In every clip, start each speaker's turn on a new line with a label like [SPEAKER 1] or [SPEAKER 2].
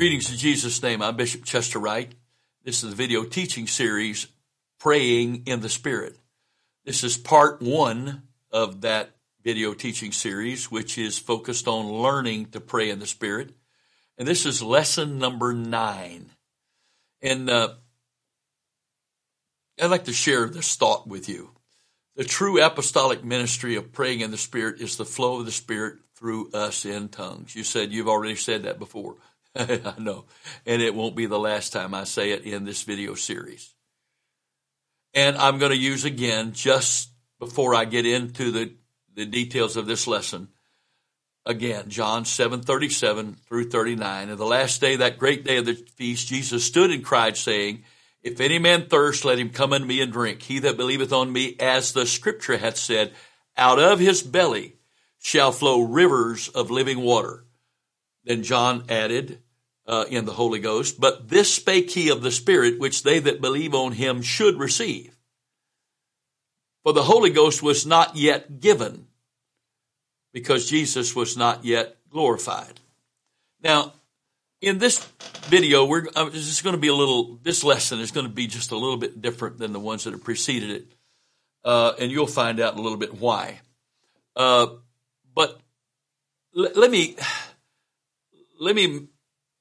[SPEAKER 1] Greetings in Jesus' name. I'm Bishop Chester Wright. This is the video teaching series, Praying in the Spirit. This is part one of that video teaching series, which is focused on learning to pray in the Spirit. And this is lesson number nine. And uh, I'd like to share this thought with you. The true apostolic ministry of praying in the Spirit is the flow of the Spirit through us in tongues. You said you've already said that before. I know. And it won't be the last time I say it in this video series. And I'm going to use again, just before I get into the, the details of this lesson, again, John 7, 37 through 39. And the last day, that great day of the feast, Jesus stood and cried, saying, If any man thirst, let him come unto me and drink. He that believeth on me, as the scripture hath said, out of his belly shall flow rivers of living water. Then John added uh, in the Holy Ghost, but this spake he of the Spirit, which they that believe on him should receive. For the Holy Ghost was not yet given, because Jesus was not yet glorified. Now, in this video, we're uh, just going to be a little. This lesson is going to be just a little bit different than the ones that have preceded it, uh, and you'll find out a little bit why. Uh, but l- let me let me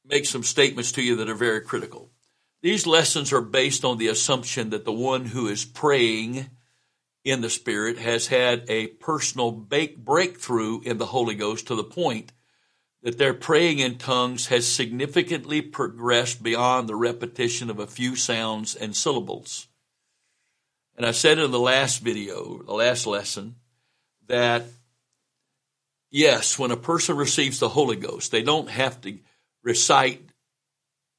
[SPEAKER 1] make some statements to you that are very critical. These lessons are based on the assumption that the one who is praying in the Spirit has had a personal breakthrough in the Holy Ghost to the point that their praying in tongues has significantly progressed beyond the repetition of a few sounds and syllables. And I said in the last video, the last lesson, that yes, when a person receives the Holy Ghost, they don't have to recite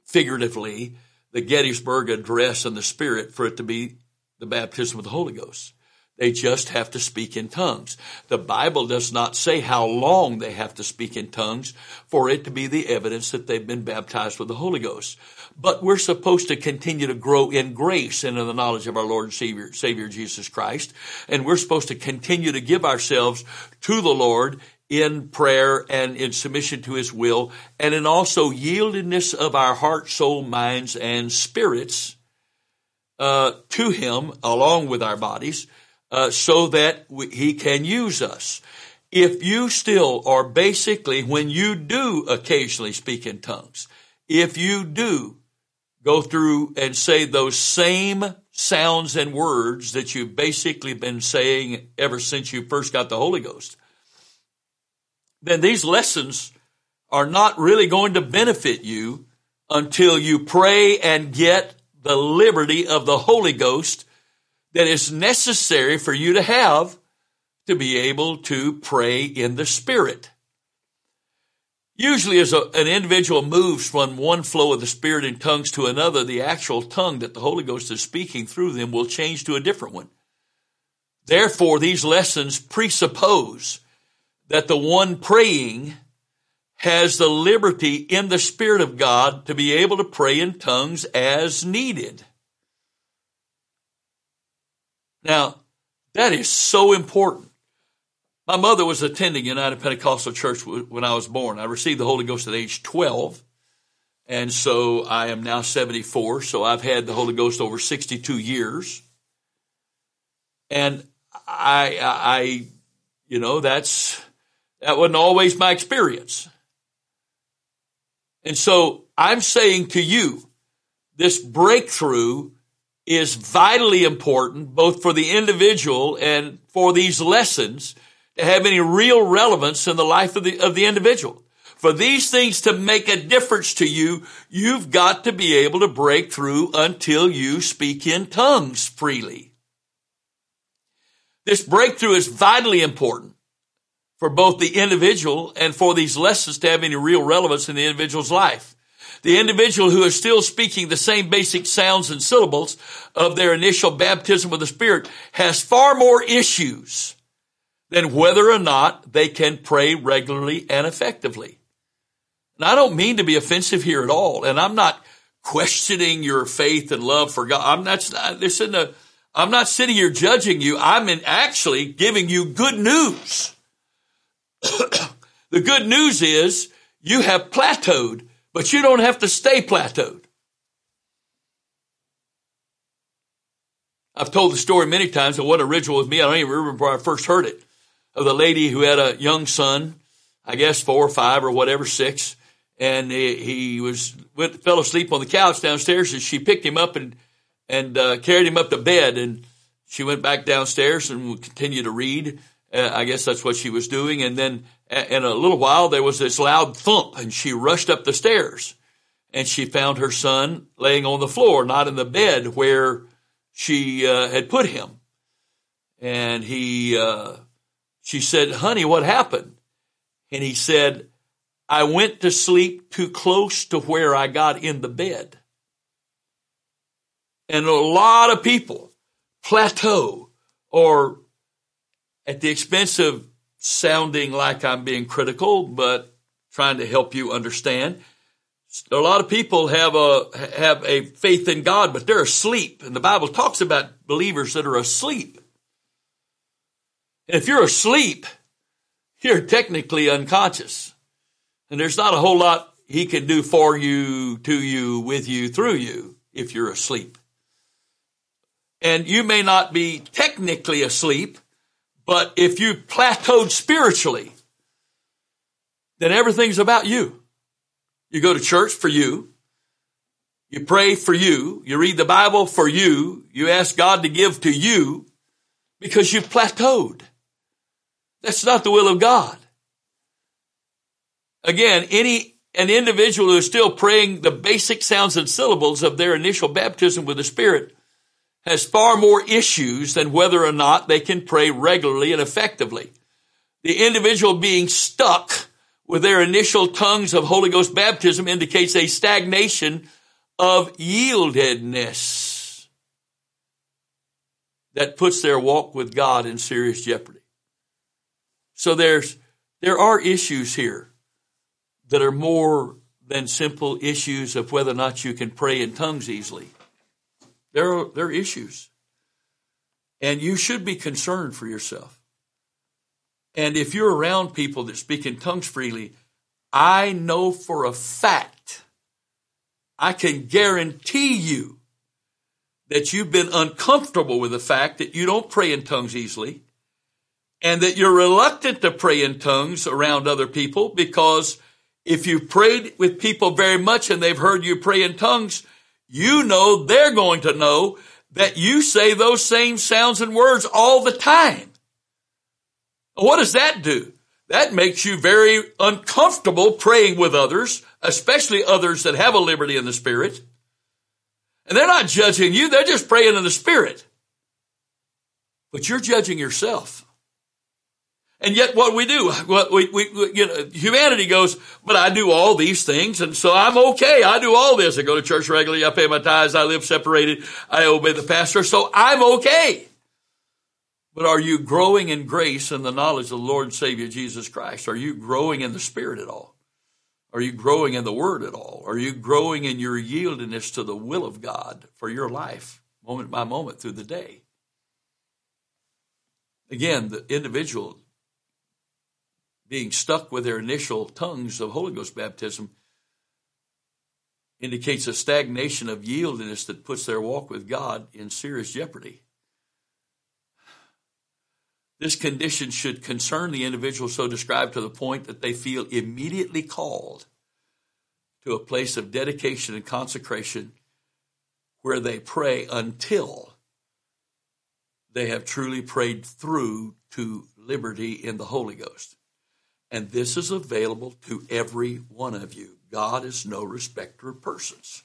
[SPEAKER 1] figuratively the Gettysburg Address and the Spirit for it to be the baptism of the Holy Ghost. They just have to speak in tongues. The Bible does not say how long they have to speak in tongues for it to be the evidence that they've been baptized with the Holy Ghost. But we're supposed to continue to grow in grace and in the knowledge of our Lord and Savior, Savior Jesus Christ. And we're supposed to continue to give ourselves to the Lord in prayer and in submission to his will and in also yieldedness of our heart, soul, minds, and spirits uh, to him along with our bodies uh, so that we, he can use us. If you still are basically, when you do occasionally speak in tongues, if you do go through and say those same sounds and words that you've basically been saying ever since you first got the Holy Ghost, then these lessons are not really going to benefit you until you pray and get the liberty of the Holy Ghost that is necessary for you to have to be able to pray in the Spirit. Usually, as a, an individual moves from one flow of the Spirit in tongues to another, the actual tongue that the Holy Ghost is speaking through them will change to a different one. Therefore, these lessons presuppose that the one praying has the liberty in the Spirit of God to be able to pray in tongues as needed. Now, that is so important. My mother was attending United Pentecostal Church when I was born. I received the Holy Ghost at age 12. And so I am now 74. So I've had the Holy Ghost over 62 years. And I, I, you know, that's, that wasn't always my experience. And so I'm saying to you, this breakthrough is vitally important both for the individual and for these lessons to have any real relevance in the life of the, of the individual. For these things to make a difference to you, you've got to be able to break through until you speak in tongues freely. This breakthrough is vitally important for both the individual and for these lessons to have any real relevance in the individual's life. The individual who is still speaking the same basic sounds and syllables of their initial baptism with the Spirit has far more issues than whether or not they can pray regularly and effectively. And I don't mean to be offensive here at all, and I'm not questioning your faith and love for God. I'm not, listen to, I'm not sitting here judging you. I'm actually giving you good news. The good news is you have plateaued But you don't have to stay plateaued. I've told the story many times. It wasn't original with me. I don't even remember where I first heard it. Of the lady who had a young son, I guess four or five or whatever, six, and he, was went, fell asleep on the couch downstairs, and she picked him up and and uh, carried him up to bed, and she went back downstairs and would continue to read. Uh, I guess that's what she was doing, and then in a little while there was this loud thump, and she rushed up the stairs, and she found her son laying on the floor, not in the bed where she uh, had put him. And he, uh, she said, honey, what happened? And he said, I went to sleep too close to where I got in the bed. And a lot of people plateau or at the expense of sounding like I'm being critical, but trying to help you understand a lot of people have a have a faith in God, but they're asleep. And the Bible talks about believers that are asleep. And if you're asleep, you're technically unconscious. And there's not a whole lot he can do for you, to you, with you, through you if you're asleep. And you may not be technically asleep, but if you plateaued spiritually, then everything's about you. You go to church for you. You pray for you. You read the Bible for you. You ask God to give to you because you've plateaued. That's not the will of God. Again, any, an individual who is still praying the basic sounds and syllables of their initial baptism with the Spirit has far more issues than whether or not they can pray regularly and effectively. The individual being stuck with their initial tongues of Holy Ghost baptism indicates a stagnation of yieldedness that puts their walk with God in serious jeopardy. So there's, there are issues here that are more than simple issues of whether or not you can pray in tongues easily. There are, there are issues. And you should be concerned for yourself. And if you're around people that speak in tongues freely, I know for a fact, I can guarantee you that you've been uncomfortable with the fact that you don't pray in tongues easily and that you're reluctant to pray in tongues around other people because if you've prayed with people very much and they've heard you pray in tongues, you know they're going to know that you say those same sounds and words all the time. What does that do? That makes you very uncomfortable praying with others, especially others that have a liberty in the spirit. And they're not judging you, they're just praying in the spirit. But you're judging yourself. And yet what we do, what we, we, you know, humanity goes, but I do all these things and so I'm okay. I do all this. I go to church regularly. I pay my tithes. I live separated. I obey the pastor. So I'm okay. But are you growing in grace and the knowledge of the Lord and Savior Jesus Christ? Are you growing in the Spirit at all? Are you growing in the Word at all? Are you growing in your yieldedness to the will of God for your life, moment by moment through the day? Again, the individual being stuck with their initial tongues of Holy Ghost baptism indicates a stagnation of yieldedness that puts their walk with God in serious jeopardy. This condition should concern the individual so described to the point that they feel immediately called to a place of dedication and consecration where they pray until they have truly prayed through to liberty in the Holy Ghost. And this is available to every one of you. God is no respecter of persons.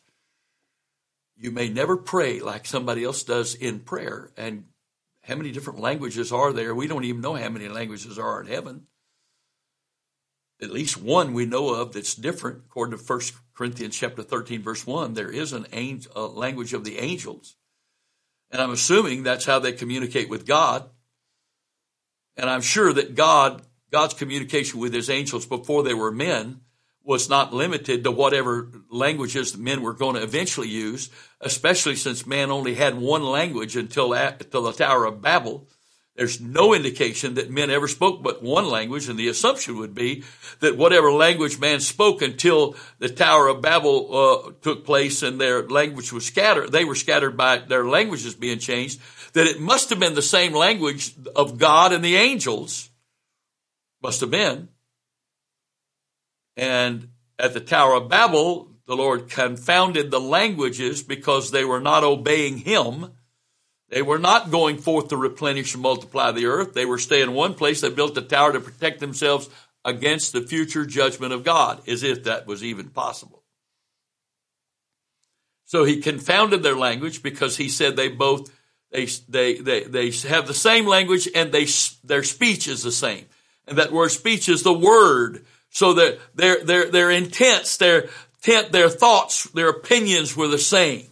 [SPEAKER 1] You may never pray like somebody else does in prayer and how many different languages are there? We don't even know how many languages are in heaven. At least one we know of that's different. According to 1 Corinthians chapter 13, verse 1, there is an angel, a language of the angels. And I'm assuming that's how they communicate with God. And I'm sure that God, God's communication with his angels before they were men was not limited to whatever languages men were going to eventually use, especially since man only had one language until, until the Tower of Babel. There's no indication that men ever spoke but one language, and the assumption would be that whatever language man spoke until the Tower of Babel uh, took place and their language was scattered, they were scattered by their languages being changed, that it must have been the same language of God and the angels. Must have been. And at the Tower of Babel, the Lord confounded the languages because they were not obeying Him they were not going forth to replenish and multiply the earth. They were staying in one place. They built a tower to protect themselves against the future judgment of God, as if that was even possible. So he confounded their language because he said they both they they they, they have the same language and they their speech is the same. And that word speech is the word. So that their their their intents, their intent, their thoughts, their opinions were the same.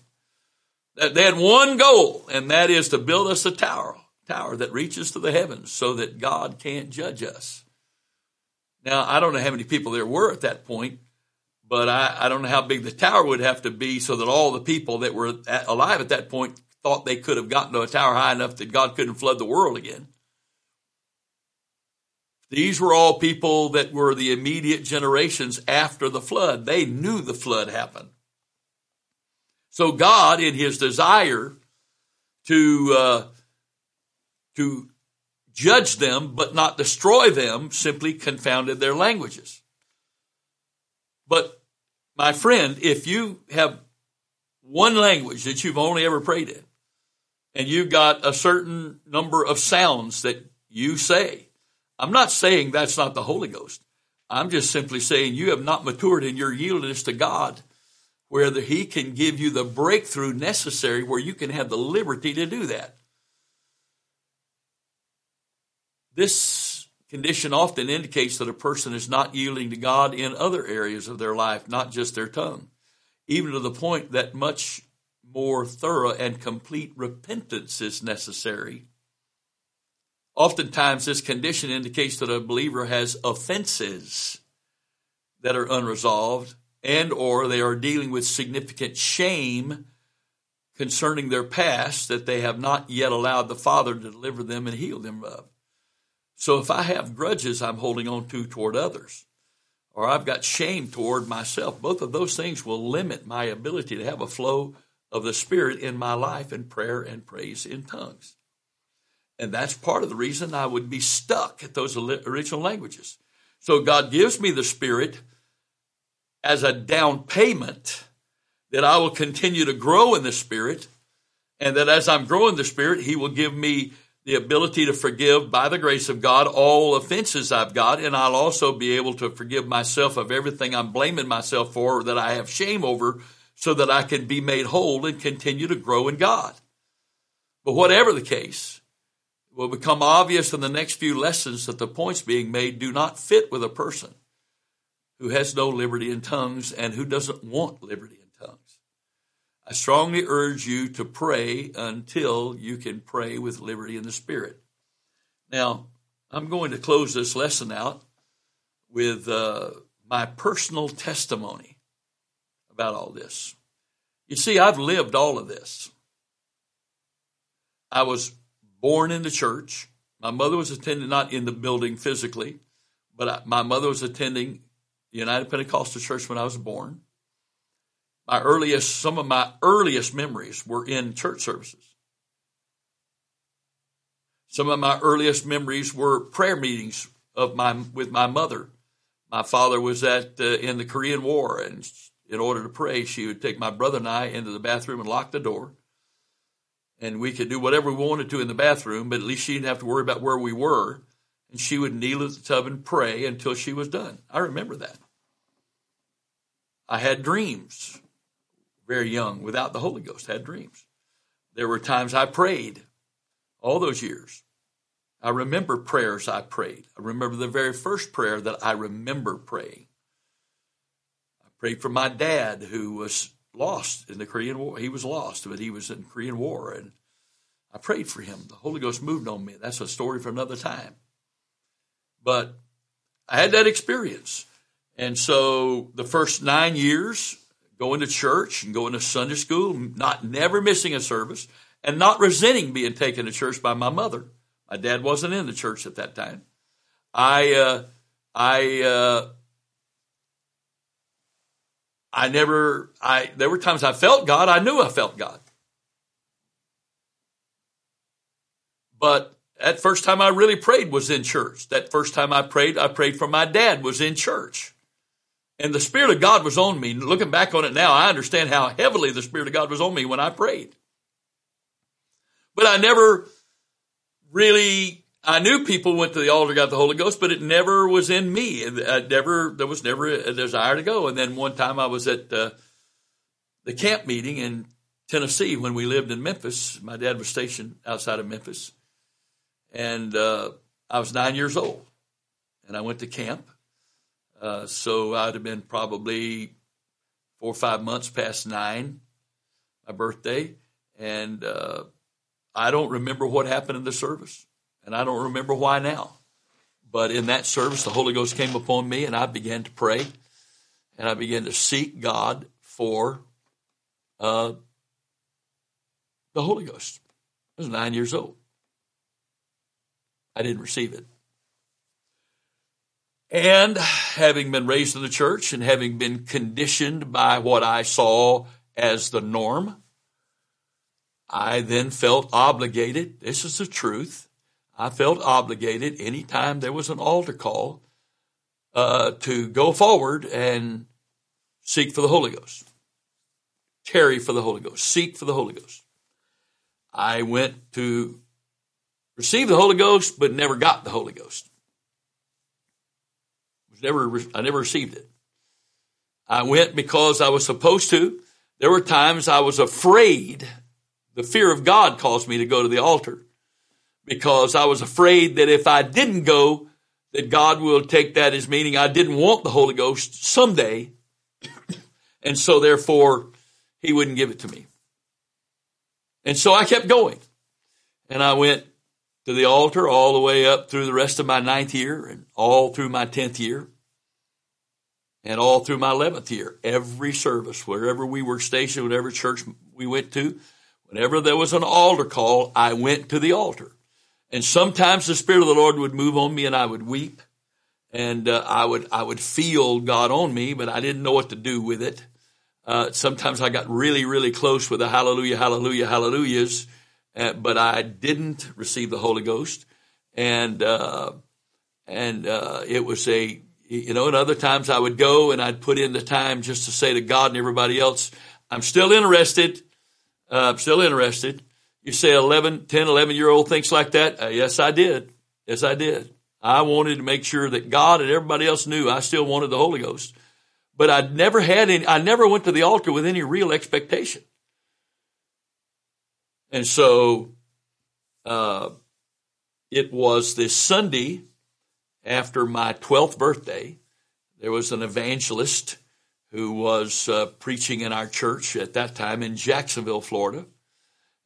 [SPEAKER 1] That they had one goal, and that is to build us a tower, tower that reaches to the heavens so that God can't judge us. Now, I don't know how many people there were at that point, but I, I don't know how big the tower would have to be so that all the people that were at, alive at that point thought they could have gotten to a tower high enough that God couldn't flood the world again. These were all people that were the immediate generations after the flood. They knew the flood happened. So God, in His desire to uh, to judge them but not destroy them, simply confounded their languages. But my friend, if you have one language that you've only ever prayed in, and you've got a certain number of sounds that you say, I'm not saying that's not the Holy Ghost. I'm just simply saying you have not matured in your yieldedness to God where the, he can give you the breakthrough necessary where you can have the liberty to do that. This condition often indicates that a person is not yielding to God in other areas of their life, not just their tongue, even to the point that much more thorough and complete repentance is necessary. Oftentimes, this condition indicates that a believer has offenses that are unresolved and or they are dealing with significant shame concerning their past that they have not yet allowed the Father to deliver them and heal them of. So if I have grudges I'm holding on to toward others, or I've got shame toward myself, both of those things will limit my ability to have a flow of the Spirit in my life in prayer and praise in tongues. And that's part of the reason I would be stuck at those original languages. So God gives me the Spirit as a down payment that I will continue to grow in the Spirit, and that as I'm growing the Spirit, He will give me the ability to forgive by the grace of God all offenses I've got, and I'll also be able to forgive myself of everything I'm blaming myself for that I have shame over so that I can be made whole and continue to grow in God. But whatever the case, will become obvious in the next few lessons that the points being made do not fit with a person who has no liberty in tongues and who doesn't want liberty in tongues. I strongly urge you to pray until you can pray with liberty in the Spirit. Now, I'm going to close this lesson out with uh, my personal testimony about all this. You see, I've lived all of this. I was born in the church. My mother was attending, not in the building physically, but I, my mother was attending the United Pentecostal Church when I was born. My earliest, some of my earliest memories were in church services. Some of my earliest memories were prayer meetings of my with my mother. My father was at uh, in the Korean War, and in order to pray, she would take my brother and I into the bathroom and lock the door, and we could do whatever we wanted to in the bathroom. But at least she didn't have to worry about where we were, and she would kneel at the tub and pray until she was done. I remember that. I had dreams very young without the Holy Ghost, had dreams. There were times I prayed all those years. I remember prayers I prayed. I remember the very first prayer that I remember praying. I prayed for my dad who was lost in the Korean War. He was lost, but he was in Korean War and I prayed for him. The Holy Ghost moved on me. That's a story for another time. But I had that experience. And so the first nine years, going to church and going to Sunday school, not never missing a service, and not resenting being taken to church by my mother. My dad wasn't in the church at that time. I, uh, I, uh, I never, I, there were times I felt God. I knew I felt God. But that first time I really prayed was in church. That first time I prayed, I prayed for my dad was in church. And the Spirit of God was on me. Looking back on it now, I understand how heavily the Spirit of God was on me when I prayed. But I never really, I knew people went to the altar, got the Holy Ghost, but it never was in me. I never, there was never a desire to go. And then one time I was at uh, the camp meeting in Tennessee when we lived in Memphis. My dad was stationed outside of Memphis. And uh, I was nine years old. And I went to camp. Uh, so I'd have been probably four or five months past nine, my birthday. And uh, I don't remember what happened in the service, and I don't remember why now. But in that service, the Holy Ghost came upon me, and I began to pray, and I began to seek God for uh, the Holy Ghost. I was nine years old. I didn't receive it. And having been raised in the church and having been conditioned by what I saw as the norm, I then felt obligated. This is the truth. I felt obligated anytime there was an altar call uh, to go forward and seek for the Holy Ghost, tarry for the Holy Ghost, seek for the Holy Ghost. I went to receive the Holy Ghost, but never got the Holy Ghost. Was never I never received it. I went because I was supposed to. There were times I was afraid the fear of God caused me to go to the altar because I was afraid that if I didn't go, that God will take that as meaning I didn't want the Holy Ghost someday. and so therefore he wouldn't give it to me. And so I kept going and I went to the altar all the way up through the rest of my ninth year and all through my tenth year and all through my 11th year. Every service, wherever we were stationed, whatever church we went to, Whenever there was an altar call, I went to the altar. And sometimes the Spirit of the Lord would move on me and I would weep and uh, I would, I would feel God on me, but I didn't know what to do with it. Uh, sometimes I got really, really close with the hallelujah, hallelujah, hallelujahs, uh, but I didn't receive the Holy Ghost. And, uh, and, uh, it was a, you know, and other times I would go and I'd put in the time just to say to God and everybody else, I'm still interested. Uh, I'm still interested. You say 11, 10, 11 year old thinks like that? Uh, yes, I did. Yes, I did. I wanted to make sure that God and everybody else knew I still wanted the Holy Ghost. But I never had any, I never went to the altar with any real expectation. And so, uh, it was this Sunday after my 12th birthday. There was an evangelist who was uh, preaching in our church at that time in Jacksonville, Florida,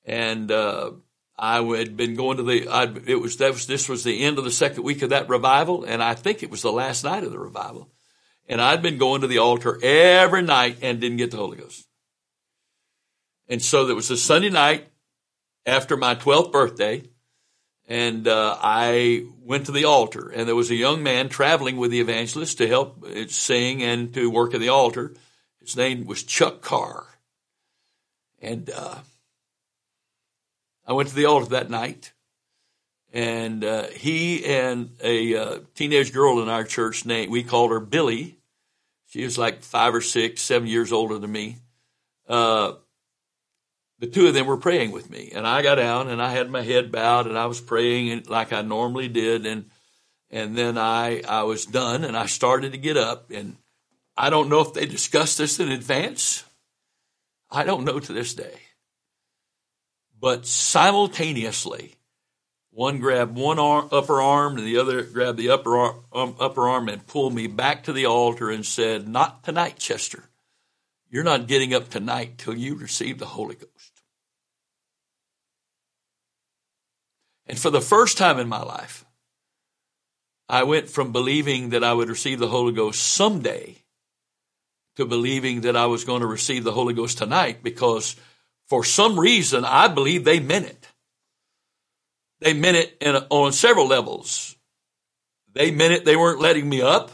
[SPEAKER 1] and uh, I had been going to the. I'd, it was, was this was the end of the second week of that revival, and I think it was the last night of the revival, and I'd been going to the altar every night and didn't get the Holy Ghost, and so there was a Sunday night after my twelfth birthday and uh, I went to the altar, and there was a young man traveling with the evangelist to help uh, sing and to work at the altar. His name was Chuck Carr, and uh, I went to the altar that night, and uh, he and a uh, teenage girl in our church named we called her Billy. She was like five or six, seven years older than me. Uh, the two of them were praying with me and I got down and I had my head bowed and I was praying like I normally did. And, and then I, I was done and I started to get up and I don't know if they discussed this in advance. I don't know to this day. But simultaneously, one grabbed one arm, upper arm and the other grabbed the upper arm, um, upper arm and pulled me back to the altar and said, not tonight, Chester. You're not getting up tonight till you receive the Holy Ghost. And for the first time in my life, I went from believing that I would receive the Holy Ghost someday to believing that I was going to receive the Holy Ghost tonight because for some reason I believe they meant it. they meant it a, on several levels. They meant it, they weren't letting me up,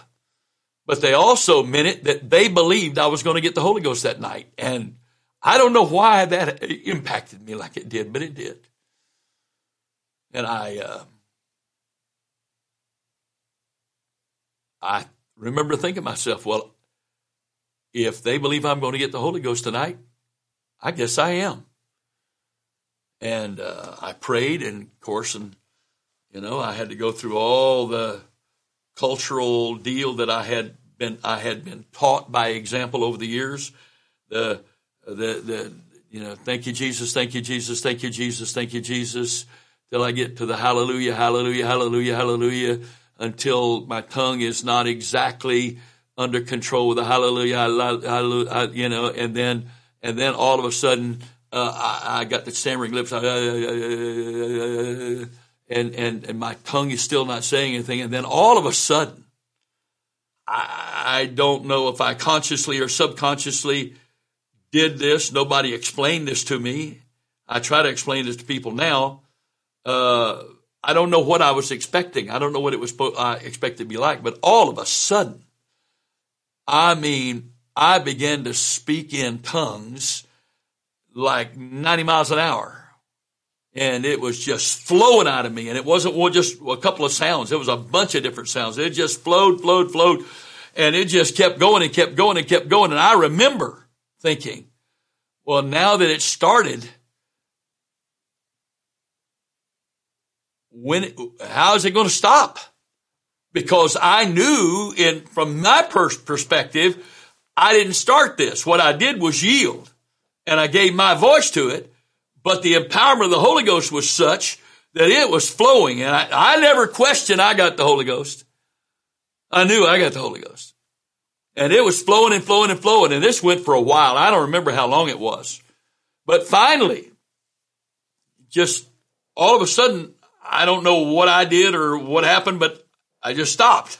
[SPEAKER 1] but they also meant it that they believed I was going to get the Holy Ghost that night. And I don't know why that impacted me like it did, but it did. And I, uh, I remember thinking to myself, well, if they believe I'm going to get the Holy Ghost tonight, I guess I am. And uh, I prayed, and of course, and you know, I had to go through all the cultural deal that I had been I had been taught by example over the years. The the the you know, thank you Jesus, thank you Jesus, thank you Jesus, thank you Jesus, till I get to the hallelujah, hallelujah, hallelujah, hallelujah, until my tongue is not exactly under control with the hallelujah, hallelujah, you know, and then and then all of a sudden uh, I, I, got the stammering lips, and and and my tongue is still not saying anything, and then all of a sudden, I, I don't know if I consciously or subconsciously did this. Nobody explained this to me. I try to explain this to people now. Uh, I don't know what I was expecting. I don't know what it was I expected to be like, but all of a sudden, I mean, I began to speak in tongues like 90 miles an hour. And it was just flowing out of me. And it wasn't just a couple of sounds. It was a bunch of different sounds. It just flowed, flowed, flowed. And it just kept going and kept going and kept going. And I remember thinking, well, now that it started, when, how is it going to stop? Because I knew in, from my perspective, I didn't start this. What I did was yield and I gave my voice to it, but the empowerment of the Holy Ghost was such that it was flowing and I, I never questioned I got the Holy Ghost. I knew I got the Holy Ghost and it was flowing and flowing and flowing. And this went for a while. I don't remember how long it was, but finally, just all of a sudden, I don't know what I did or what happened, but I just stopped.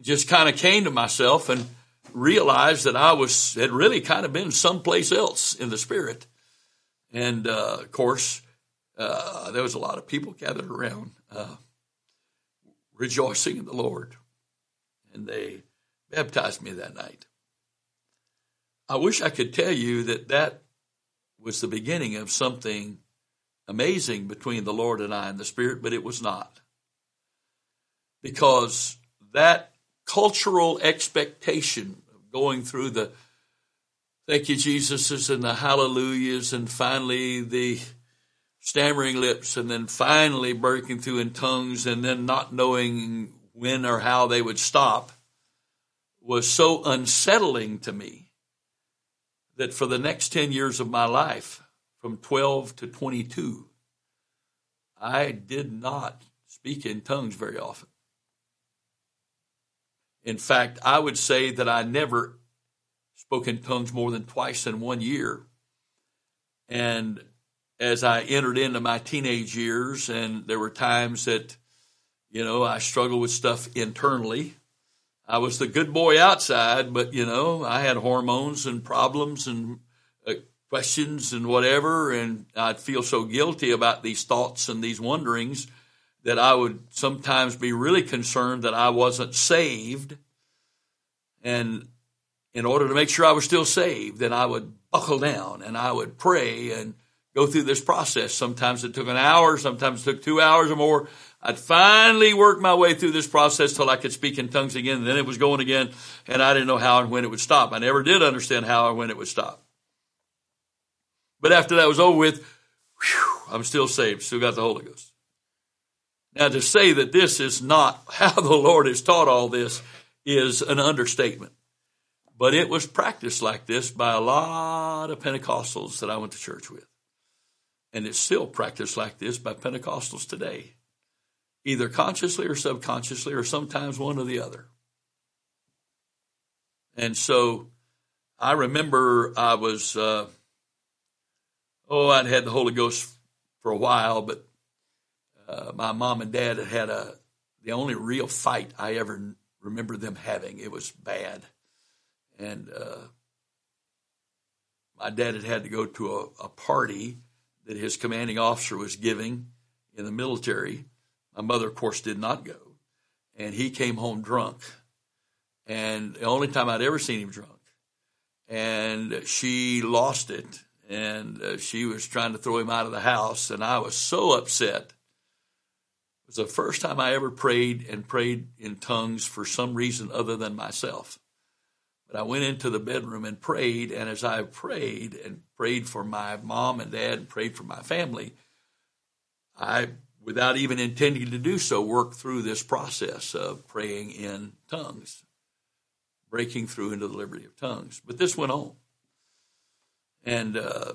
[SPEAKER 1] Just kind of came to myself and realized that I was had really kind of been someplace else in the spirit, and uh, of course uh, there was a lot of people gathered around, uh, rejoicing in the Lord, and they baptized me that night. I wish I could tell you that that was the beginning of something amazing between the Lord and I and the Spirit, but it was not. Because that cultural expectation going through the thank you, Jesuses, and the hallelujahs, and finally the stammering lips, and then finally breaking through in tongues, and then not knowing when or how they would stop was so unsettling to me that for the next 10 years of my life, from 12 to 22, I did not speak in tongues very often. In fact, I would say that I never spoke in tongues more than twice in one year. And as I entered into my teenage years, and there were times that, you know, I struggled with stuff internally. I was the good boy outside, but, you know, I had hormones and problems and uh, questions and whatever. And I'd feel so guilty about these thoughts and these wonderings that I would sometimes be really concerned that I wasn't saved. And in order to make sure I was still saved, then I would buckle down and I would pray and go through this process. Sometimes it took an hour, sometimes it took two hours or more. I'd finally work my way through this process till I could speak in tongues again. And then it was going again, and I didn't know how and when it would stop. I never did understand how and when it would stop. But after that was over with, whew, I'm still saved, still got the Holy Ghost. Now, to say that this is not how the Lord has taught all this is an understatement. But it was practiced like this by a lot of Pentecostals that I went to church with. And it's still practiced like this by Pentecostals today, either consciously or subconsciously, or sometimes one or the other. And so I remember I was, uh, oh, I'd had the Holy Ghost for a while, but uh, my mom and dad had had a the only real fight I ever remember them having. It was bad, and uh, my dad had had to go to a, a party that his commanding officer was giving in the military. My mother, of course, did not go. And he came home drunk. And the only time I'd ever seen him drunk. And she lost it. And uh, she was trying to throw him out of the house. And I was so upset. Was the first time I ever prayed and prayed in tongues for some reason other than myself. But I went into the bedroom and prayed. And as I prayed and prayed for my mom and dad and prayed for my family, I, without even intending to do so, worked through this process of praying in tongues, breaking through into the liberty of tongues. But this went on. And uh,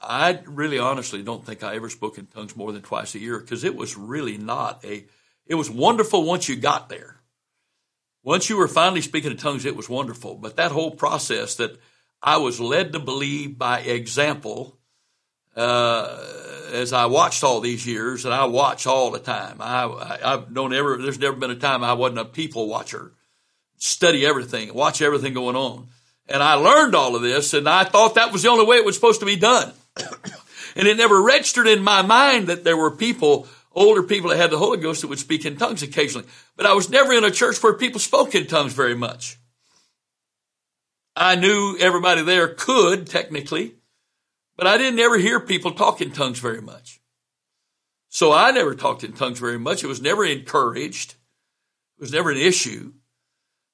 [SPEAKER 1] I really honestly don't think I ever spoke in tongues more than twice a year because it was really not a, it was wonderful once you got there. Once you were finally speaking in tongues, it was wonderful. But that whole process that I was led to believe by example, uh, as I watched all these years, and I watch all the time. I, I don't ever. There's never been a time I wasn't a people watcher. Study everything, watch everything going on, and I learned all of this, and I thought that was the only way it was supposed to be done. and it never registered in my mind that there were people, older people that had the Holy Ghost that would speak in tongues occasionally. But I was never in a church where people spoke in tongues very much. I knew everybody there could technically, but I didn't ever hear people talk in tongues very much. So I never talked in tongues very much. It was never encouraged. It was never an issue.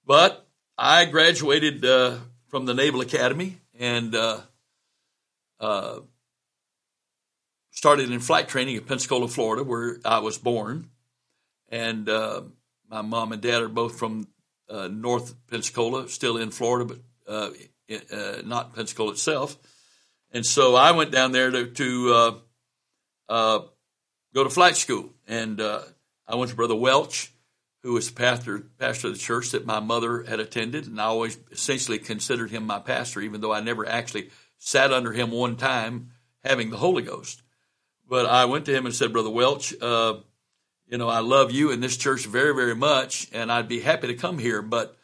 [SPEAKER 1] But I graduated uh, from the Naval Academy and uh, uh, started in flight training in Pensacola, Florida, where I was born. And uh, my mom and dad are both from uh, North Pensacola, still in Florida, but uh, not Pensacola itself. And so I went down there to, to uh, uh, go to flight school. And uh, I went to Brother Welch, who was pastor, pastor of the church that my mother had attended. And I always essentially considered him my pastor, even though I never actually sat under him one time having the Holy Ghost. But I went to him and said, Brother Welch, uh, you know, I love you and this church very, very much, and I'd be happy to come here. But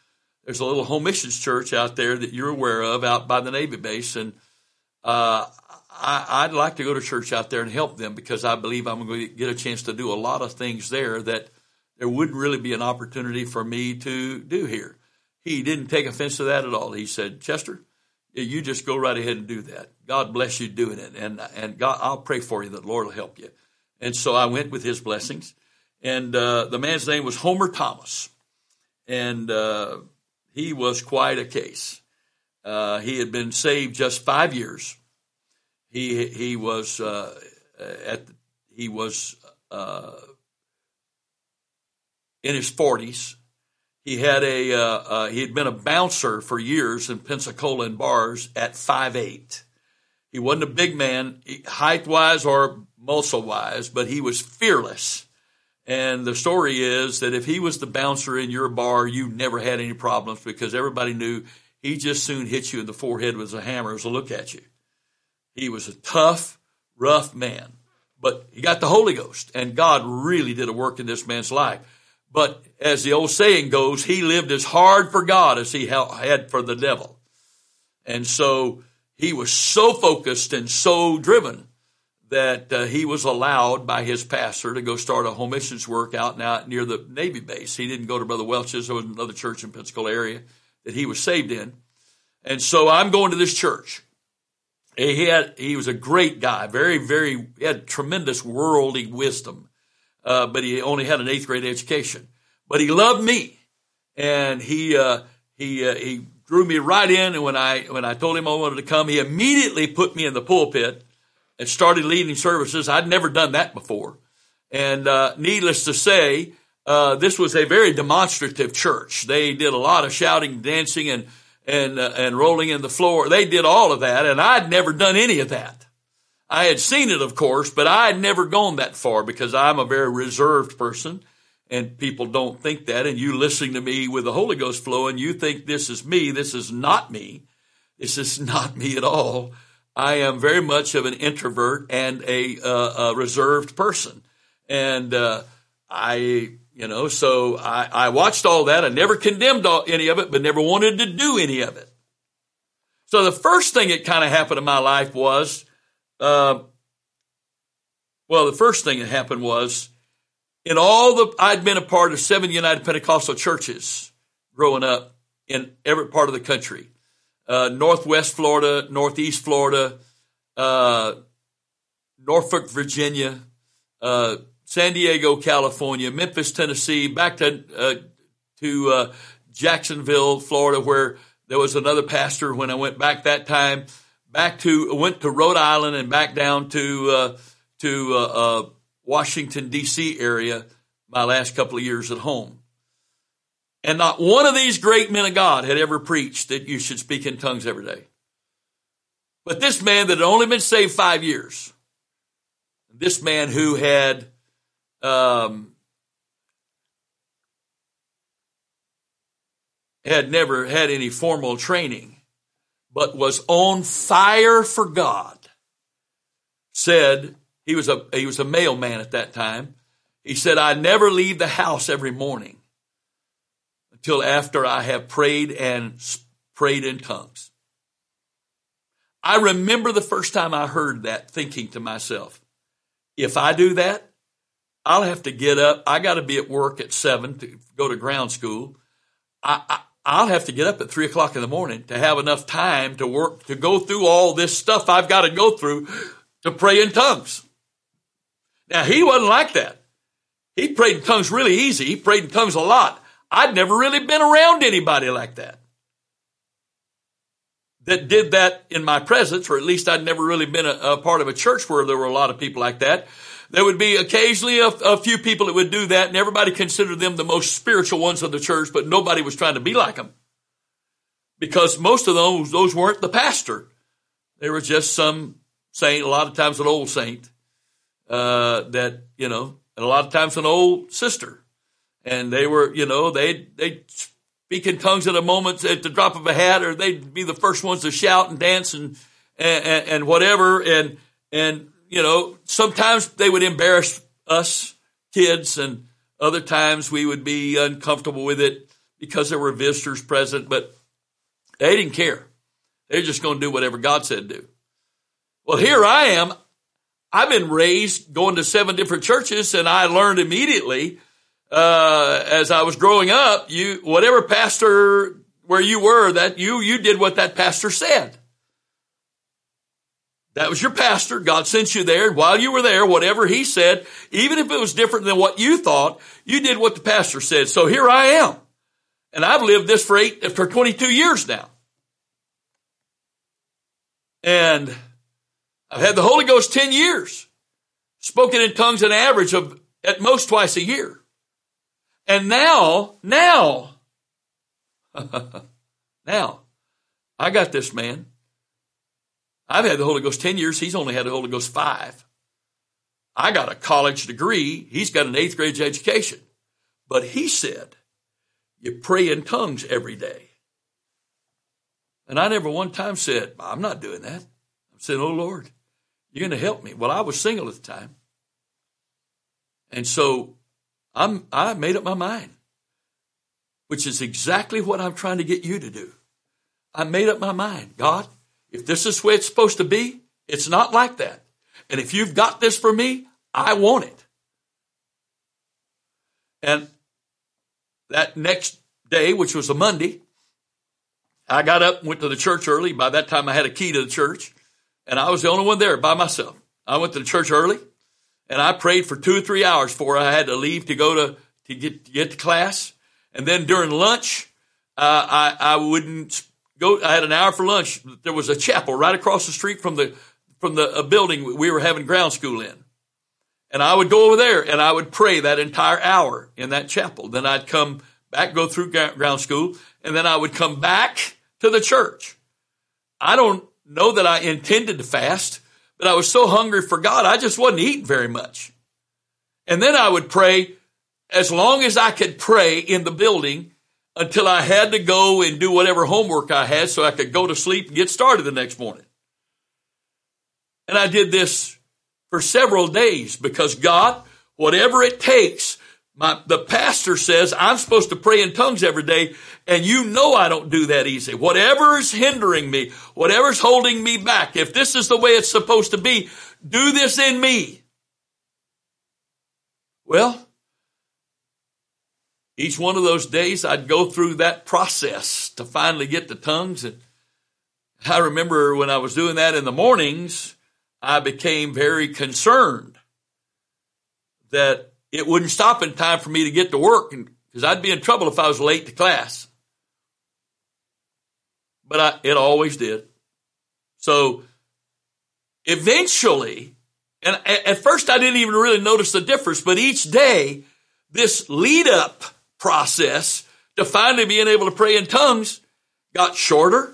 [SPEAKER 1] there's a little home missions church out there that you're aware of out by the Navy base. And uh, I, would like to go to church out there and help them because I believe I'm going to get a chance to do a lot of things there that there wouldn't really be an opportunity for me to do here. He didn't take offense to that at all. He said, Chester, you just go right ahead and do that. God bless you doing it. And, and God, I'll pray for you that Lord will help you. And so I went with his blessings. And uh, the man's name was Homer Thomas. And uh, he was quite a case. Uh, he had been saved just five years. He he was uh, at he was uh, in his forties. He had a uh, uh, he had been a bouncer for years in Pensacola and bars at five eight. He wasn't a big man, height wise or muscle wise, but he was fearless. And the story is that if he was the bouncer in your bar, you never had any problems because everybody knew he just soon hit you in the forehead with a hammer as a look at you. He was a tough, rough man, but he got the Holy Ghost and God really did a work in this man's life. But as the old saying goes, he lived as hard for God as he had for the devil. And so he was so focused and so driven that uh, he was allowed by his pastor to go start a home missions work out now near the Navy base. He didn't go to Brother Welch's. There was another church in Pensacola area that he was saved in. And so I'm going to this church. He had, he was a great guy, very, very, he had tremendous worldly wisdom. Uh, but he only had an eighth grade education. But he loved me. And he, uh, he, uh, he drew me right in. And when I, when I told him I wanted to come, he immediately put me in the pulpit and started leading services. I'd never done that before. And, uh, needless to say, uh, this was a very demonstrative church. They did a lot of shouting, dancing, and and uh, and rolling in the floor. They did all of that, and I'd never done any of that. I had seen it, of course, but I had never gone that far because I'm a very reserved person, and people don't think that. And you listening to me with the Holy Ghost flowing, you think this is me. This is not me. This is not me at all. I am very much of an introvert and a, uh, a reserved person, and uh, I you know, so I, I watched all that. I never condemned all, any of it, but never wanted to do any of it. So the first thing that kind of happened in my life was, uh, Well, the first thing that happened was in all the, I'd been a part of seven United Pentecostal churches growing up in every part of the country. Uh, Northwest Florida, Northeast Florida, uh, Norfolk, Virginia, uh, San Diego, California, Memphis, Tennessee, back to uh, to uh, Jacksonville, Florida, where there was another pastor. When I went back that time, back to went to Rhode Island and back down to uh, to uh, uh, Washington D.C. area. My last couple of years at home, and not one of these great men of God had ever preached that you should speak in tongues every day. But this man that had only been saved five years, this man who had um, had never had any formal training, but was on fire for God, said he was a he was a mailman at that time. He said, "I never leave the house every morning until after I have prayed and prayed in tongues." I remember the first time I heard that, thinking to myself, "If I do that, I'll have to get up. I got to be at work at seven to go to ground school. I, I, will have to get up at three o'clock in the morning to have enough time to work, to go through all this stuff I've got to go through to pray in tongues. Now, he wasn't like that. He prayed in tongues really easy. He prayed in tongues a lot. I'd never really been around anybody like that. That did that in my presence, or at least I'd never really been a, a part of a church where there were a lot of people like that. There would be occasionally a, a, few people that would do that, and everybody considered them the most spiritual ones of the church, but nobody was trying to be like them. Because most of those, those weren't the pastor. They were just some saint, a lot of times an old saint, uh, that, you know, and a lot of times an old sister. And they were, you know, they, they speak in tongues at a moment, at the drop of a hat, or they'd be the first ones to shout and dance and, and, and whatever. And, and you know, sometimes they would embarrass us kids and other times we would be uncomfortable with it because there were visitors present, but they didn't care. They're just going to do whatever God said do. Well, here I am. I've been raised going to seven different churches and I learned immediately, uh, as I was growing up, you, whatever pastor where you were that you, you did what that pastor said. That was your pastor. God sent you there. While you were there, whatever he said, even if it was different than what you thought, you did what the pastor said. So here I am. And I've lived this for eight, for 22 years now. And I've had the Holy Ghost 10 years, spoken in tongues an average of at most twice a year. And now, now, now, I got this man I've had the Holy Ghost 10 years. He's only had the Holy Ghost five. I got a college degree. He's got an eighth grade education. But he said, you pray in tongues every day. And I never one time said, I'm not doing that. I'm saying, Oh Lord, you're going to help me. Well, I was single at the time. And so I'm, I made up my mind, which is exactly what I'm trying to get you to do. I made up my mind. God, if this is where it's supposed to be, it's not like that. And if you've got this for me, I want it. And that next day, which was a Monday, I got up, and went to the church early. By that time, I had a key to the church, and I was the only one there by myself. I went to the church early, and I prayed for two or three hours before I had to leave to go to to get to get to class. And then during lunch, uh, I I wouldn't go. I had an hour for lunch. There was a chapel right across the street from the from the uh, building we were having ground school in, and I would go over there and I would pray that entire hour in that chapel. Then I'd come back, go through ground school, and then I would come back to the church. I don't know that I intended to fast, but I was so hungry for God, I just wasn't eating very much. And then I would pray as long as I could pray in the building until I had to go and do whatever homework I had so I could go to sleep and get started the next morning. And I did this for several days because God, whatever it takes, my, the pastor says I'm supposed to pray in tongues every day, and you know I don't do that easy. Whatever is hindering me, whatever's holding me back, if this is the way it's supposed to be, do this in me. Well, each one of those days I'd go through that process to finally get the tongues. And I remember when I was doing that in the mornings, I became very concerned that it wouldn't stop in time for me to get to work because I'd be in trouble if I was late to class. But I, it always did. So eventually, and at first I didn't even really notice the difference, but each day, this lead up process to finally being able to pray in tongues got shorter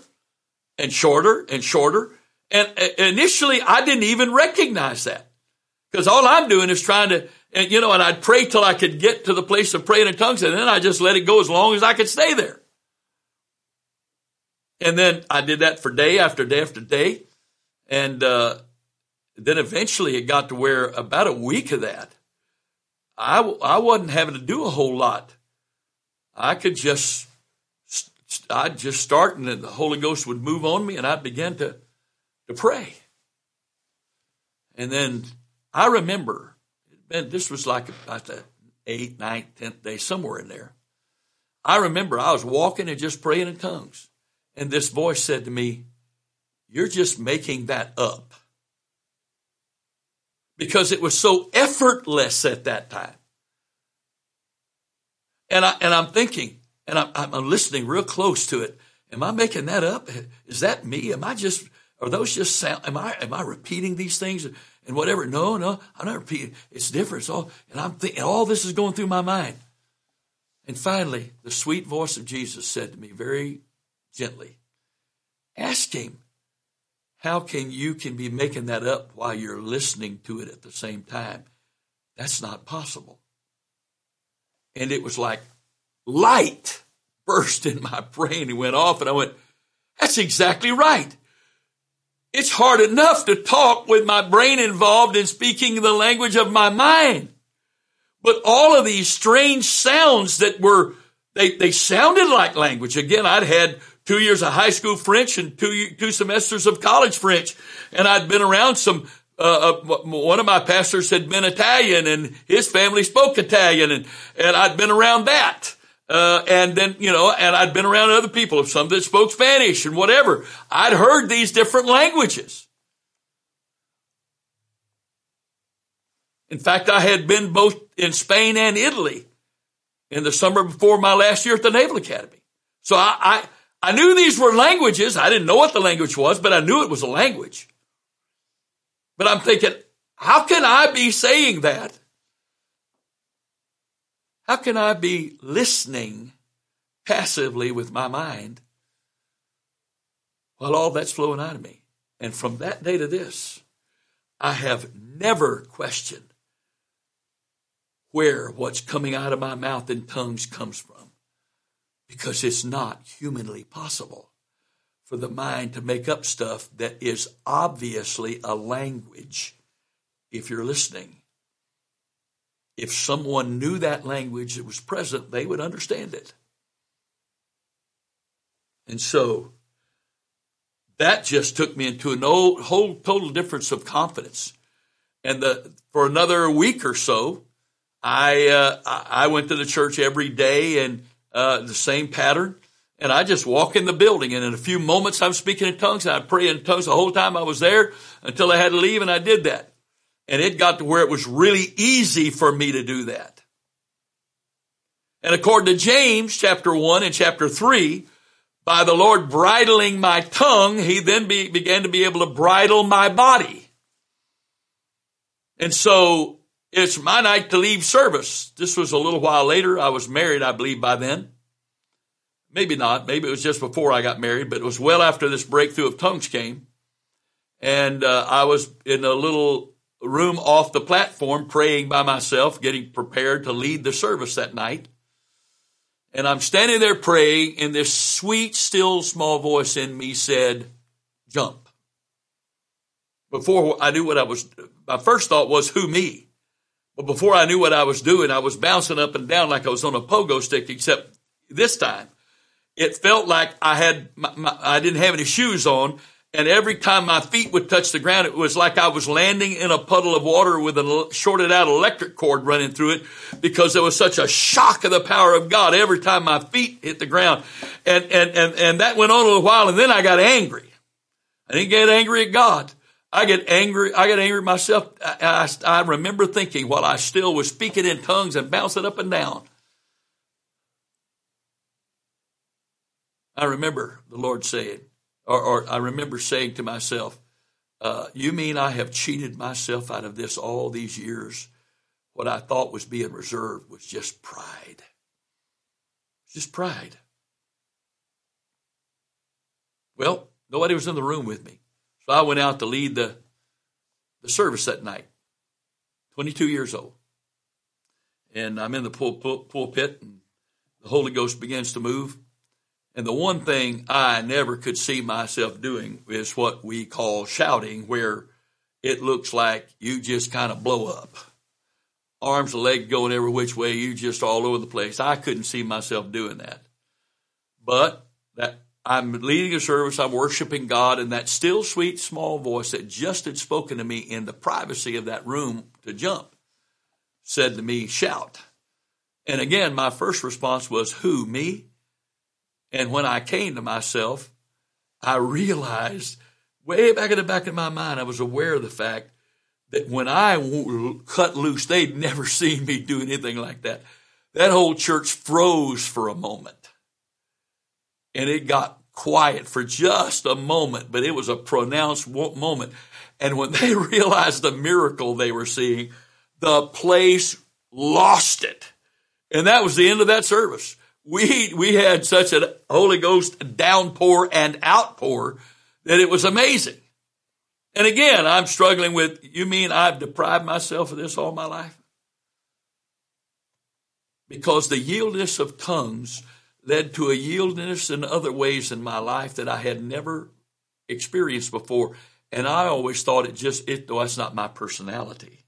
[SPEAKER 1] and shorter and shorter. And initially I didn't even recognize that because all I'm doing is trying to, and you know, and I'd pray till I could get to the place of praying in tongues and then I just let it go as long as I could stay there. And then I did that for day after day after day. And, uh, then eventually it got to where about a week of that, I, I wasn't having to do a whole lot. I could just, I'd just start and the Holy Ghost would move on me and I'd begin to, to pray. And then I remember, this was like about the eighth, ninth, tenth day, somewhere in there. I remember I was walking and just praying in tongues. And this voice said to me, You're just making that up. Because it was so effortless at that time. And I and I'm thinking, and I'm, I'm listening real close to it. Am I making that up? Is that me? Am I just are those just sound? Am I am I repeating these things and whatever? No, no, I'm not repeating. It's different. It's all, and I'm thinking all this is going through my mind. And finally, the sweet voice of Jesus said to me very gently, ask him, how can you can be making that up while you're listening to it at the same time? That's not possible. And it was like light burst in my brain and went off and I went, that's exactly right. It's hard enough to talk with my brain involved in speaking the language of my mind. But all of these strange sounds that were, they, they sounded like language. Again, I'd had two years of high school French and two, two semesters of college French. And I'd been around some, uh, uh, one of my pastors had been Italian and his family spoke Italian and, and I'd been around that. Uh, and then, you know, and I'd been around other people, some that spoke Spanish and whatever. I'd heard these different languages. In fact, I had been both in Spain and Italy in the summer before my last year at the Naval Academy. So I, I, I knew these were languages. I didn't know what the language was, but I knew it was a language. But I'm thinking, how can I be saying that? How can I be listening passively with my mind while all that's flowing out of me? And from that day to this, I have never questioned where what's coming out of my mouth in tongues comes from because it's not humanly possible for the mind to make up stuff that is obviously a language if you're listening. If someone knew that language that was present, they would understand it. And so that just took me into a whole total difference of confidence. And the, for another week or so, I uh, I went to the church every day and uh, the same pattern. And I just walk in the building and in a few moments I'm speaking in tongues and I pray in tongues the whole time I was there until I had to leave and I did that. And it got to where it was really easy for me to do that. And according to James chapter 1 and chapter 3, by the Lord bridling my tongue, he then be, began to be able to bridle my body. And so it's my night to leave service. This was a little while later. I was married, I believe, by then. Maybe not. Maybe it was just before I got married, but it was well after this breakthrough of tongues came. And uh, I was in a little room off the platform praying by myself, getting prepared to lead the service that night. And I'm standing there praying, and this sweet, still, small voice in me said, Jump. Before I knew what I was, my first thought was, Who me? But before I knew what I was doing, I was bouncing up and down like I was on a pogo stick, except this time it felt like I had, my, my, I didn't have any shoes on And every time my feet would touch the ground, it was like I was landing in a puddle of water with a shorted out electric cord running through it because there was such a shock of the power of God every time my feet hit the ground. And, and, and, and that went on a little while and then I got angry. I didn't get angry at God. I get angry. I get angry at myself. I, I, I remember thinking while I still was speaking in tongues and bouncing up and down. I remember the Lord saying, or, or I remember saying to myself, uh, you mean I have cheated myself out of this all these years? What I thought was being reserved was just pride. Just pride. Well, nobody was in the room with me. So I went out to lead the, the service that night, 22 years old. And I'm in the pulpit, and the Holy Ghost begins to move. And the one thing I never could see myself doing is what we call shouting, where it looks like you just kind of blow up. Arms and legs going every which way, you just all over the place. I couldn't see myself doing that. But that I'm leading a service, I'm worshiping God, and that still sweet small voice that just had spoken to me in the privacy of that room to jump said to me, shout. And again, my first response was, who, me? And when I came to myself, I realized way back in the back of my mind, I was aware of the fact that when I cut loose, they'd never seen me do anything like that. That whole church froze for a moment. And it got quiet for just a moment, but it was a pronounced moment. And when they realized the miracle they were seeing, the place lost it. And that was the end of that service we, we had such a Holy Ghost downpour and outpour that it was amazing. And again, I'm struggling with, you mean I've deprived myself of this all my life? Because the yieldness of tongues led to a yieldness in other ways in my life that I had never experienced before. And I always thought it just, it, though that's not my personality.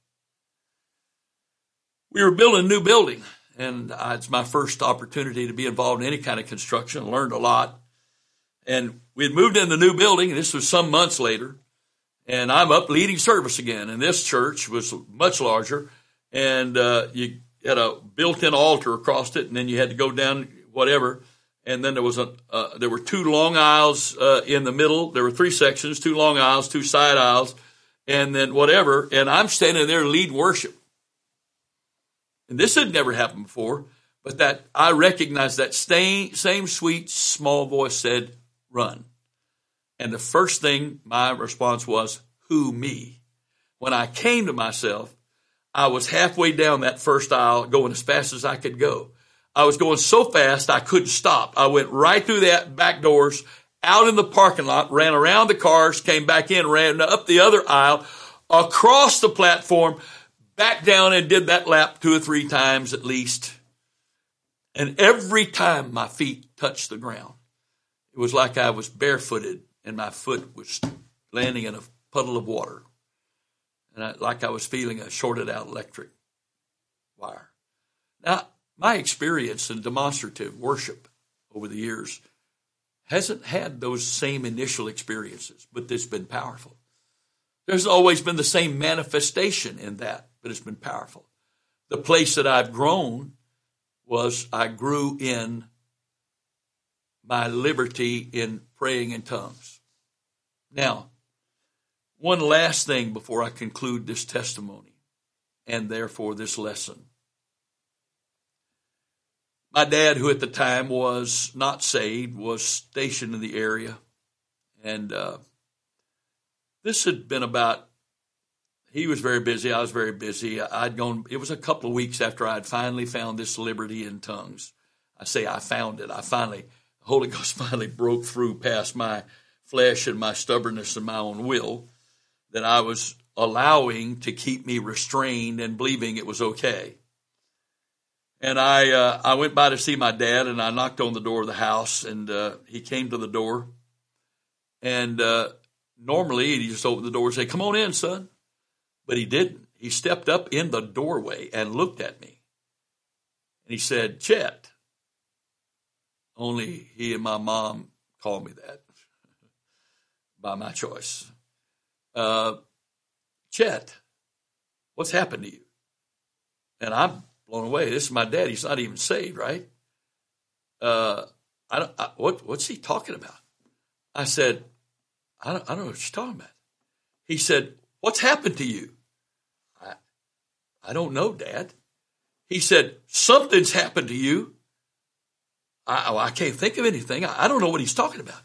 [SPEAKER 1] We were building a new building and uh, it's my first opportunity to be involved in any kind of construction. Learned a lot, and we had moved in the new building. And this was some months later, and I'm up leading service again. And this church was much larger, and uh, you had a built-in altar across it, and then you had to go down whatever. And then there was a uh, there were two long aisles uh, in the middle. There were three sections, two long aisles, two side aisles, and then whatever. And I'm standing there lead worship and this had never happened before, but that I recognized that same, same sweet small voice said, run. And the first thing my response was, who me? When I came to myself, I was halfway down that first aisle going as fast as I could go. I was going so fast I couldn't stop. I went right through that back doors, out in the parking lot, ran around the cars, came back in, ran up the other aisle, across the platform, back down and did that lap two or three times at least. And every time my feet touched the ground, it was like I was barefooted and my foot was landing in a puddle of water. And I, like I was feeling a shorted out electric wire. Now, my experience in demonstrative worship over the years hasn't had those same initial experiences, but it's been powerful. There's always been the same manifestation in that but it's been powerful. The place that I've grown was I grew in my liberty in praying in tongues. Now, one last thing before I conclude this testimony and therefore this lesson. My dad, who at the time was not saved, was stationed in the area. And uh, this had been about he was very busy. I was very busy. I'd gone, it was a couple of weeks after I'd finally found this liberty in tongues. I say I found it. I finally, the Holy Ghost finally broke through past my flesh and my stubbornness and my own will that I was allowing to keep me restrained and believing it was okay. And I, uh, I went by to see my dad and I knocked on the door of the house and, uh, he came to the door and, uh, normally he just opened the door and say, come on in, son. But he didn't. He stepped up in the doorway and looked at me. And he said, Chet. Only he and my mom called me that by my choice. Uh, Chet, what's happened to you? And I'm blown away. This is my dad. He's not even saved, right? Uh, I don't, I, what, what's he talking about? I said, I don't, I don't know what you're talking about. He said, what's happened to you? I, don't know, dad. He said, something's happened to you. I, oh, I can't think of anything. I, I don't know what he's talking about.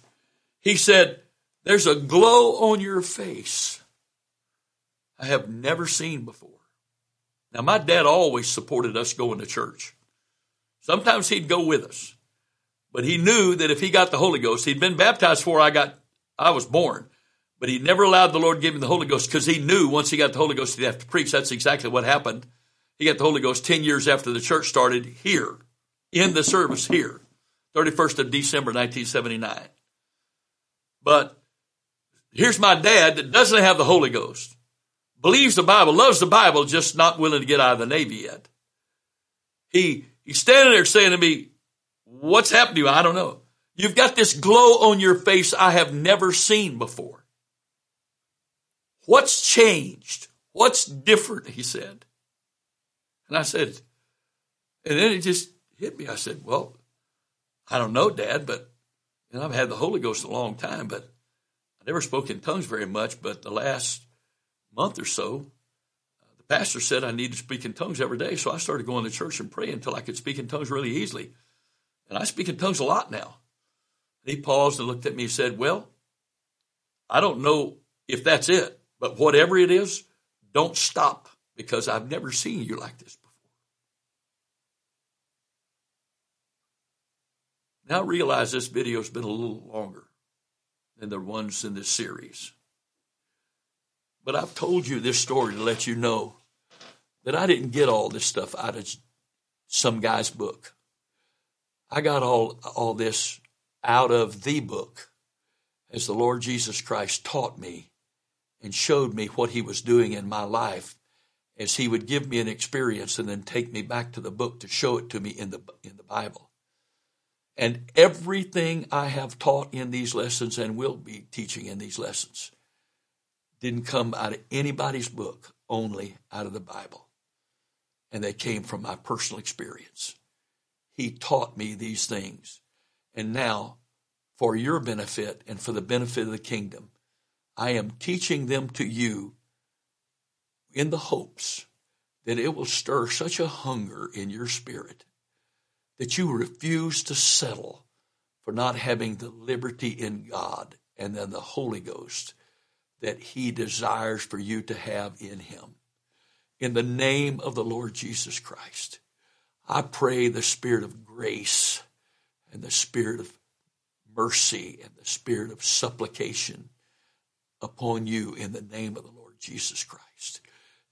[SPEAKER 1] He said, there's a glow on your face I have never seen before. Now, my dad always supported us going to church. Sometimes he'd go with us, but he knew that if he got the Holy Ghost, he'd been baptized before I got, I was born, but he never allowed the Lord give him the Holy Ghost because he knew once he got the Holy Ghost, he'd have to preach. That's exactly what happened. He got the Holy Ghost 10 years after the church started here in the service here, 31st of December, 1979. But here's my dad that doesn't have the Holy Ghost believes the Bible, loves the Bible, just not willing to get out of the Navy yet. He, he's standing there saying to me, what's happened to you? I don't know. You've got this glow on your face I have never seen before. What's changed? What's different? He said. And I said, and then it just hit me. I said, well, I don't know, Dad, but know, I've had the Holy Ghost a long time, but I never spoke in tongues very much. But the last month or so, uh, the pastor said I needed to speak in tongues every day. So I started going to church and praying until I could speak in tongues really easily. And I speak in tongues a lot now. And he paused and looked at me and said, Well, I don't know if that's it, but whatever it is, don't stop because I've never seen you like this before. Now realize this video's been a little longer than the ones in this series. But I've told you this story to let you know that I didn't get all this stuff out of some guy's book. I got all, all this out of the book as the Lord Jesus Christ taught me and showed me what he was doing in my life as he would give me an experience and then take me back to the book to show it to me in the, in the Bible. And everything I have taught in these lessons and will be teaching in these lessons didn't come out of anybody's book, only out of the Bible. And they came from my personal experience. He taught me these things. And now, for your benefit and for the benefit of the kingdom, I am teaching them to you in the hopes that it will stir such a hunger in your spirit that you refuse to settle for not having the liberty in God and then the Holy Ghost that he desires for you to have in him. In the name of the Lord Jesus Christ, I pray the spirit of grace and the spirit of mercy and the spirit of supplication upon you in the name of the Lord Jesus Christ.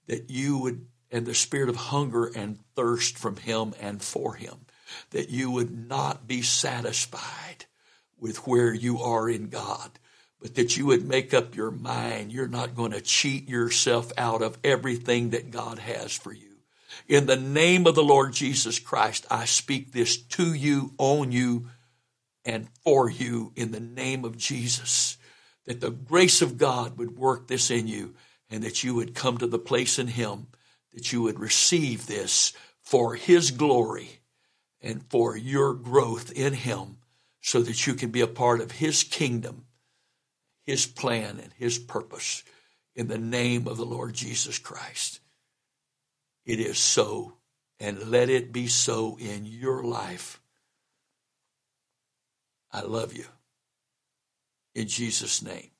[SPEAKER 1] That you would, and the spirit of hunger and thirst from him and for him, that you would not be satisfied with where you are in God, but that you would make up your mind you're not going to cheat yourself out of everything that God has for you. In the name of the Lord Jesus Christ, I speak this to you, on you, and for you in the name of Jesus. That the grace of God would work this in you and that you would come to the place in Him that you would receive this for His glory and for your growth in Him so that you can be a part of His kingdom his plan and his purpose in the name of the Lord Jesus Christ. It is so, and let it be so in your life. I love you. In Jesus' name.